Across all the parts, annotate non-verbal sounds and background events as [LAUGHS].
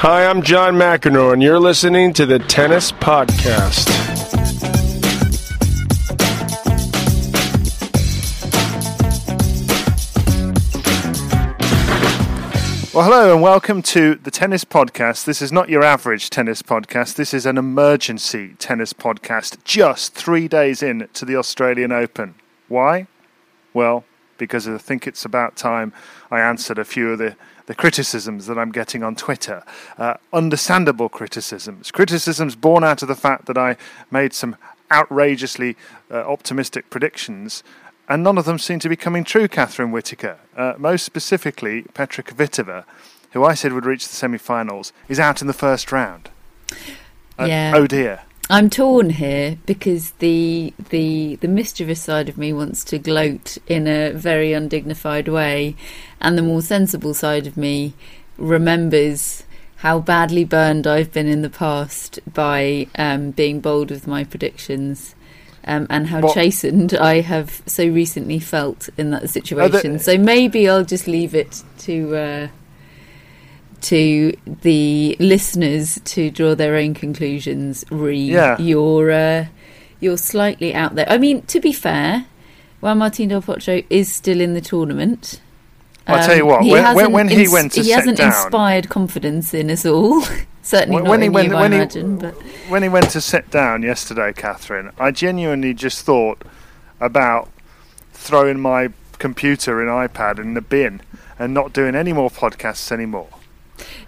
Hi, I'm John McEnroe, and you're listening to the Tennis Podcast. Well, hello, and welcome to the Tennis Podcast. This is not your average tennis podcast. This is an emergency tennis podcast just three days in to the Australian Open. Why? Well, because I think it's about time I answered a few of the, the criticisms that I'm getting on Twitter. Uh, understandable criticisms. Criticisms born out of the fact that I made some outrageously uh, optimistic predictions. And none of them seem to be coming true, Catherine Whitaker. Uh, most specifically, Petra Kvitova, who I said would reach the semi finals, is out in the first round. Uh, Yeah. Oh dear. I'm torn here because the the the mischievous side of me wants to gloat in a very undignified way, and the more sensible side of me remembers how badly burned I've been in the past by um, being bold with my predictions. Um, and how What- chastened I have so recently felt in that situation. so maybe I'll just leave it to uh, to the listeners to draw their own conclusions. Re, Yeah. you're uh, you're slightly out there. I mean, to be fair, Juan Martin Del Potro is still in the tournament. I'll tell you what, he when- when- hasn't when he ins- went to he hasn't down- inspired confidence in us all. [LAUGHS] Certainly When- not when he went- you, I when he- but When he went to sit down yesterday, Catherine, I genuinely just thought about throwing my computer and iPad in the bin and not doing any more podcasts anymore.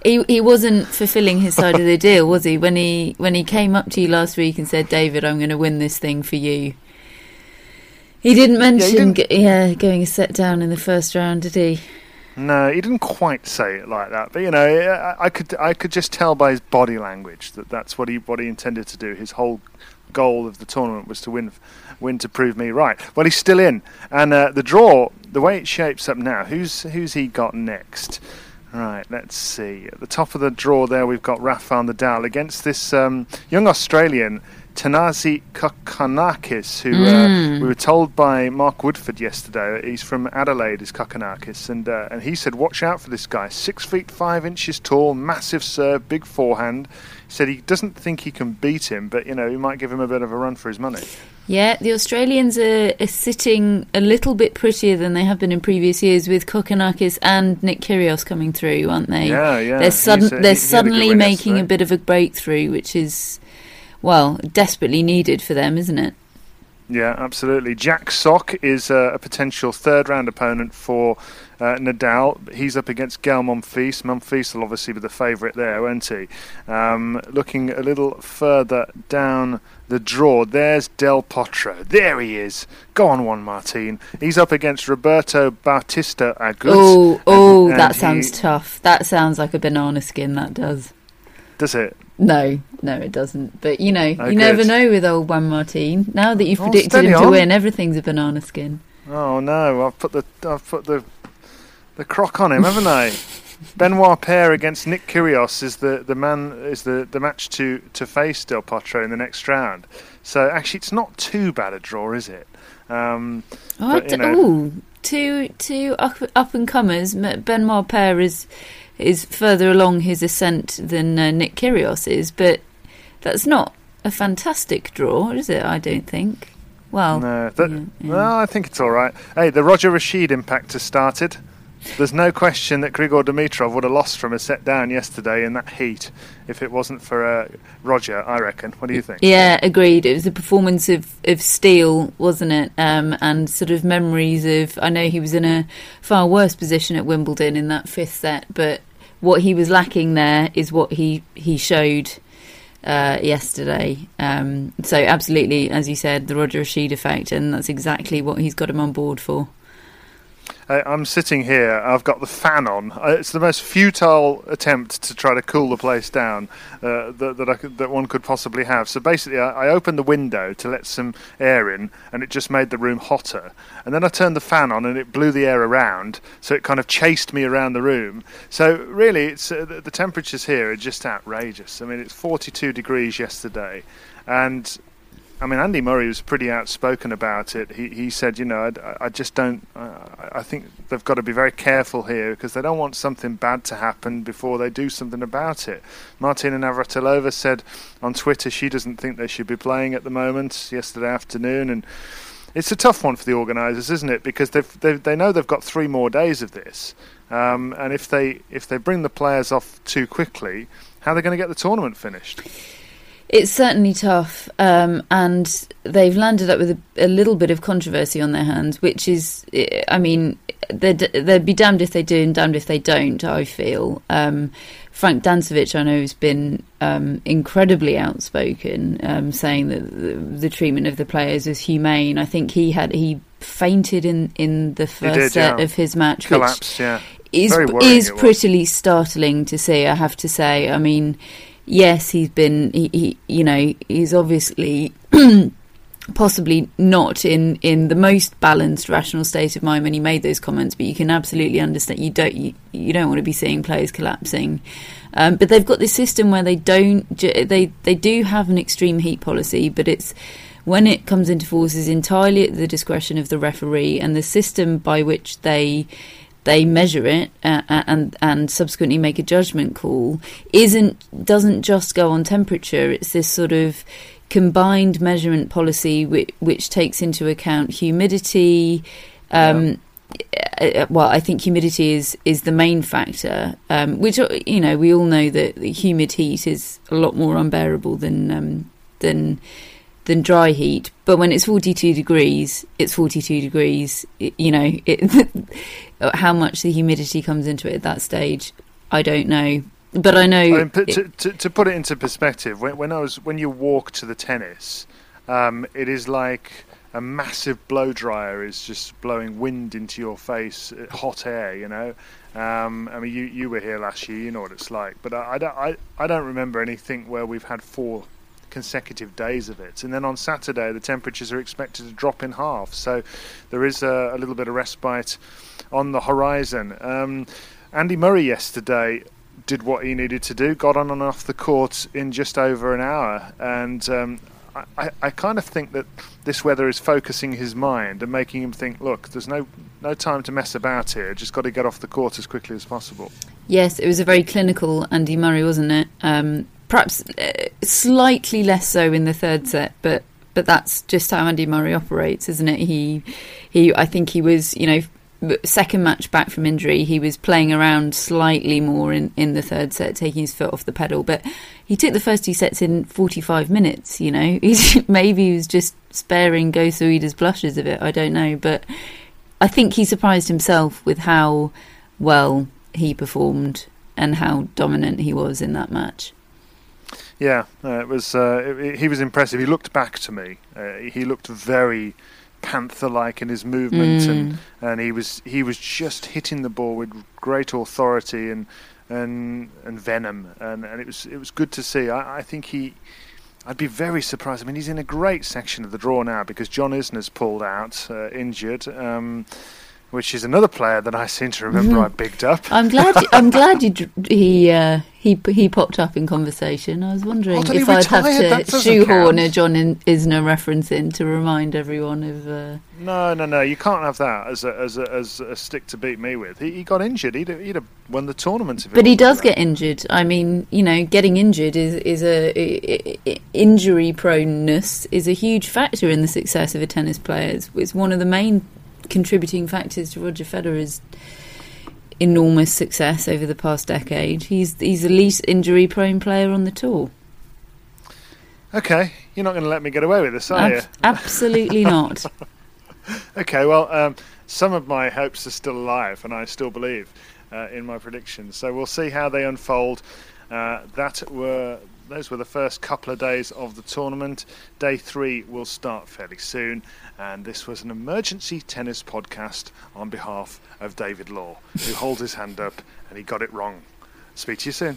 He he wasn't fulfilling his side of the deal, was he? When he when he came up to you last week and said, "David, I'm going to win this thing for you." He didn't mention, didn't- g- yeah, going a set down in the first round, did he? No, he didn't quite say it like that, but you know, I, I could I could just tell by his body language that that's what he what he intended to do. His whole goal of the tournament was to win win to prove me right. Well, he's still in, and uh, the draw, the way it shapes up now, who's who's he got next? Right, let's see. At the top of the draw there, we've got Rafael Nadal against this um, young Australian, Thanasi Kokkinakis, who uh, we were told by Mark Woodforde yesterday. He's from Adelaide, is Kokkinakis, and uh, and he said, "Watch out for this guy. Six feet five inches tall, massive serve, big forehand." He said he doesn't think he can beat him, but you know he might give him a bit of a run for his money. Yeah, the Australians are, are sitting a little bit prettier than they have been in previous years, with Kokkinakis and Nick Kyrgios coming through, aren't they? Yeah, yeah. They're, sudden, uh, they're he- he a suddenly making a bit of a breakthrough, which is, well, desperately needed for them, isn't it? Yeah, absolutely. Jack Sock is uh, a potential third round opponent for uh, Nadal. He's up against Gael Monfils. Monfils will obviously be the favourite there, won't he? Um, looking a little further down the draw, there's Del Potro. There he is. Go on, Juan Martin. He's up against Roberto Bautista Agut. Oh, oh, that he- sounds tough. That sounds like a banana skin. That does. Does it? No, no, it doesn't. But you know, Oh, you never know with old Juan Martin. Now that you've Oh, predicted him to on. win, everything's a banana skin. Oh no! I've put the I've put the the croc on him, haven't I? [LAUGHS] Benoit Paire against Nick Kyrgios is the, the man is the, the match to, to face Del Potro in the next round. So actually, it's not too bad a draw, is it? Um, Oh, But, d- know- ooh, two two up, up and comers. Benoit Ben Marpere is is further along his ascent than uh, Nick Kyrgios is, but that's not a fantastic draw, is it? I don't think. Well, no, that, yeah, yeah. well, I think it's all right. Hey, the Roger Rasheed impact has started. There's no question that Grigor Dimitrov would have lost from a set down yesterday in that heat if it wasn't for uh, Roger. I reckon. What do you think? Yeah, agreed. It was a performance of, of steel, wasn't it? Um, and sort of memories of. I know he was in a far worse position at Wimbledon in that fifth set, but what he was lacking there is what he he showed uh, yesterday. Um, so absolutely, as you said, the Roger Rasheed effect, and that's exactly what he's got him on board for. I'm sitting here. I've got the fan on. It's the most futile attempt to try to cool the place down uh, that that, could, that one could possibly have. So basically, I, I opened the window to let some air in, and it just made the room hotter. And then I turned the fan on, and it blew the air around, so it kind of chased me around the room. So really, it's uh, the, the temperatures here are just outrageous. I mean, it's 42 degrees yesterday, and I mean, Andy Murray was pretty outspoken about it. He he said, you know, I, I just don't. I think they've got to be very careful here because they don't want something bad to happen before they do something about it. Martina Navratilova said on Twitter she doesn't think they should be playing at the moment. Yesterday afternoon, and it's a tough one for the organisers, isn't it? Because they've, they they know they've got three more days of this, um, and if they if they bring the players off too quickly, how are they going to get the tournament finished? It's certainly tough, um, and they've landed up with a, a, little bit of controversy on their hands, which is, I mean, they'd, they'd, be damned if they do and damned if they don't, I feel. Um, Frank Dancevic, I know, has been um, incredibly outspoken, um, saying that the, the, treatment of the players is humane. I think he had he fainted in, in the first did, set yeah. of his match, Collapsed, which yeah. is, is prettily startling to see, I have to say. I mean yes, he's been, he, he you know, he's obviously [CLEARS THROAT] possibly not in, in the most balanced, rational state of mind when he made those comments. But you can absolutely understand you don't you, you don't want to be seeing players collapsing. Um, but they've got this system where they don't they they do have an extreme heat policy, but it's when it comes into force is entirely at the discretion of the referee and the system by which they they measure it uh, and and subsequently make a judgment call isn't doesn't just go on temperature. It's this sort of combined measurement policy which, which takes into account humidity. Um, yeah. Well, I think humidity is, is the main factor, um, which you know we all know that humid heat is a lot more unbearable than um, than than dry heat. But when it's 42 degrees, it's 42 degrees. It, you know, it, [LAUGHS] how much the humidity comes into it at that stage, I don't know. But I know. I mean, to, to, to, put it into perspective, when, when, I was when you walk to the tennis, um, it is like a massive blow dryer is just blowing wind into your face, uh, hot air. You know. Um, I mean, you, you were here last year, you know what it's like. But I, I, don't, I, I don't remember anything where we've had four consecutive days of it. And then on Saturday, the temperatures are expected to drop in half. So there is a, a little bit of respite on the horizon. Um, Andy Murray yesterday did what he needed to do, got on and off the court in just over an hour. And um, I, I, kind of think that this weather is focusing his mind and making him think, look, there's no no time to mess about here. Just got to get off the court as quickly as possible. Yes, it was a very clinical Andy Murray, wasn't it? Um, perhaps uh, slightly less so in the third set, but but that's just how Andy Murray operates, isn't it? He he I think he was, you know, second match back from injury, he was playing around slightly more in, in the third set, taking his foot off the pedal. But he took the first two sets in 45 minutes, you know. [LAUGHS] maybe he was just sparing Go Soeda's blushes of it, I don't know. But I think he surprised himself with how well he performed and how dominant he was in that match. Yeah, uh, it was. Uh, it, he was impressive. He looked back to me. Uh, he looked very panther-like in his movement, mm. and and he was he was just hitting the ball with great authority and and and venom, and, and it was it was good to see. I, I think he. I'd be very surprised. I mean, he's in a great section of the draw now because John Isner's pulled out, uh, injured. Um, which is another player that I seem to remember mm-hmm. I bigged up. I'm glad. I'm glad [LAUGHS] you, he uh, he he popped up in conversation. I was wondering oh, if I'd have to shoehorn count. a John Isner reference in to remind everyone of. Uh... No, no, no. You can't have that as a, as a, as a stick to beat me with. He, he got injured. He'd, he'd have won the tournament. If. But he does get injured. I mean, you know, getting injured is is a, a injury proneness is a huge factor in the success of a tennis player. It's, it's one of the main contributing factors to Roger Federer's enormous success over the past decade. He's he's the least injury prone player on the tour. Okay, you're not going to let me get away with this, are Ab- you? Absolutely not. [LAUGHS] okay, well, um, some of my hopes are still alive, and I still believe uh, in my predictions. So we'll see how they unfold. Uh, that were those were the first couple of days of the tournament. Day three will start fairly soon, and this was an emergency tennis podcast on behalf of David Law, who holds his hand up and he got it wrong. Speak to you soon.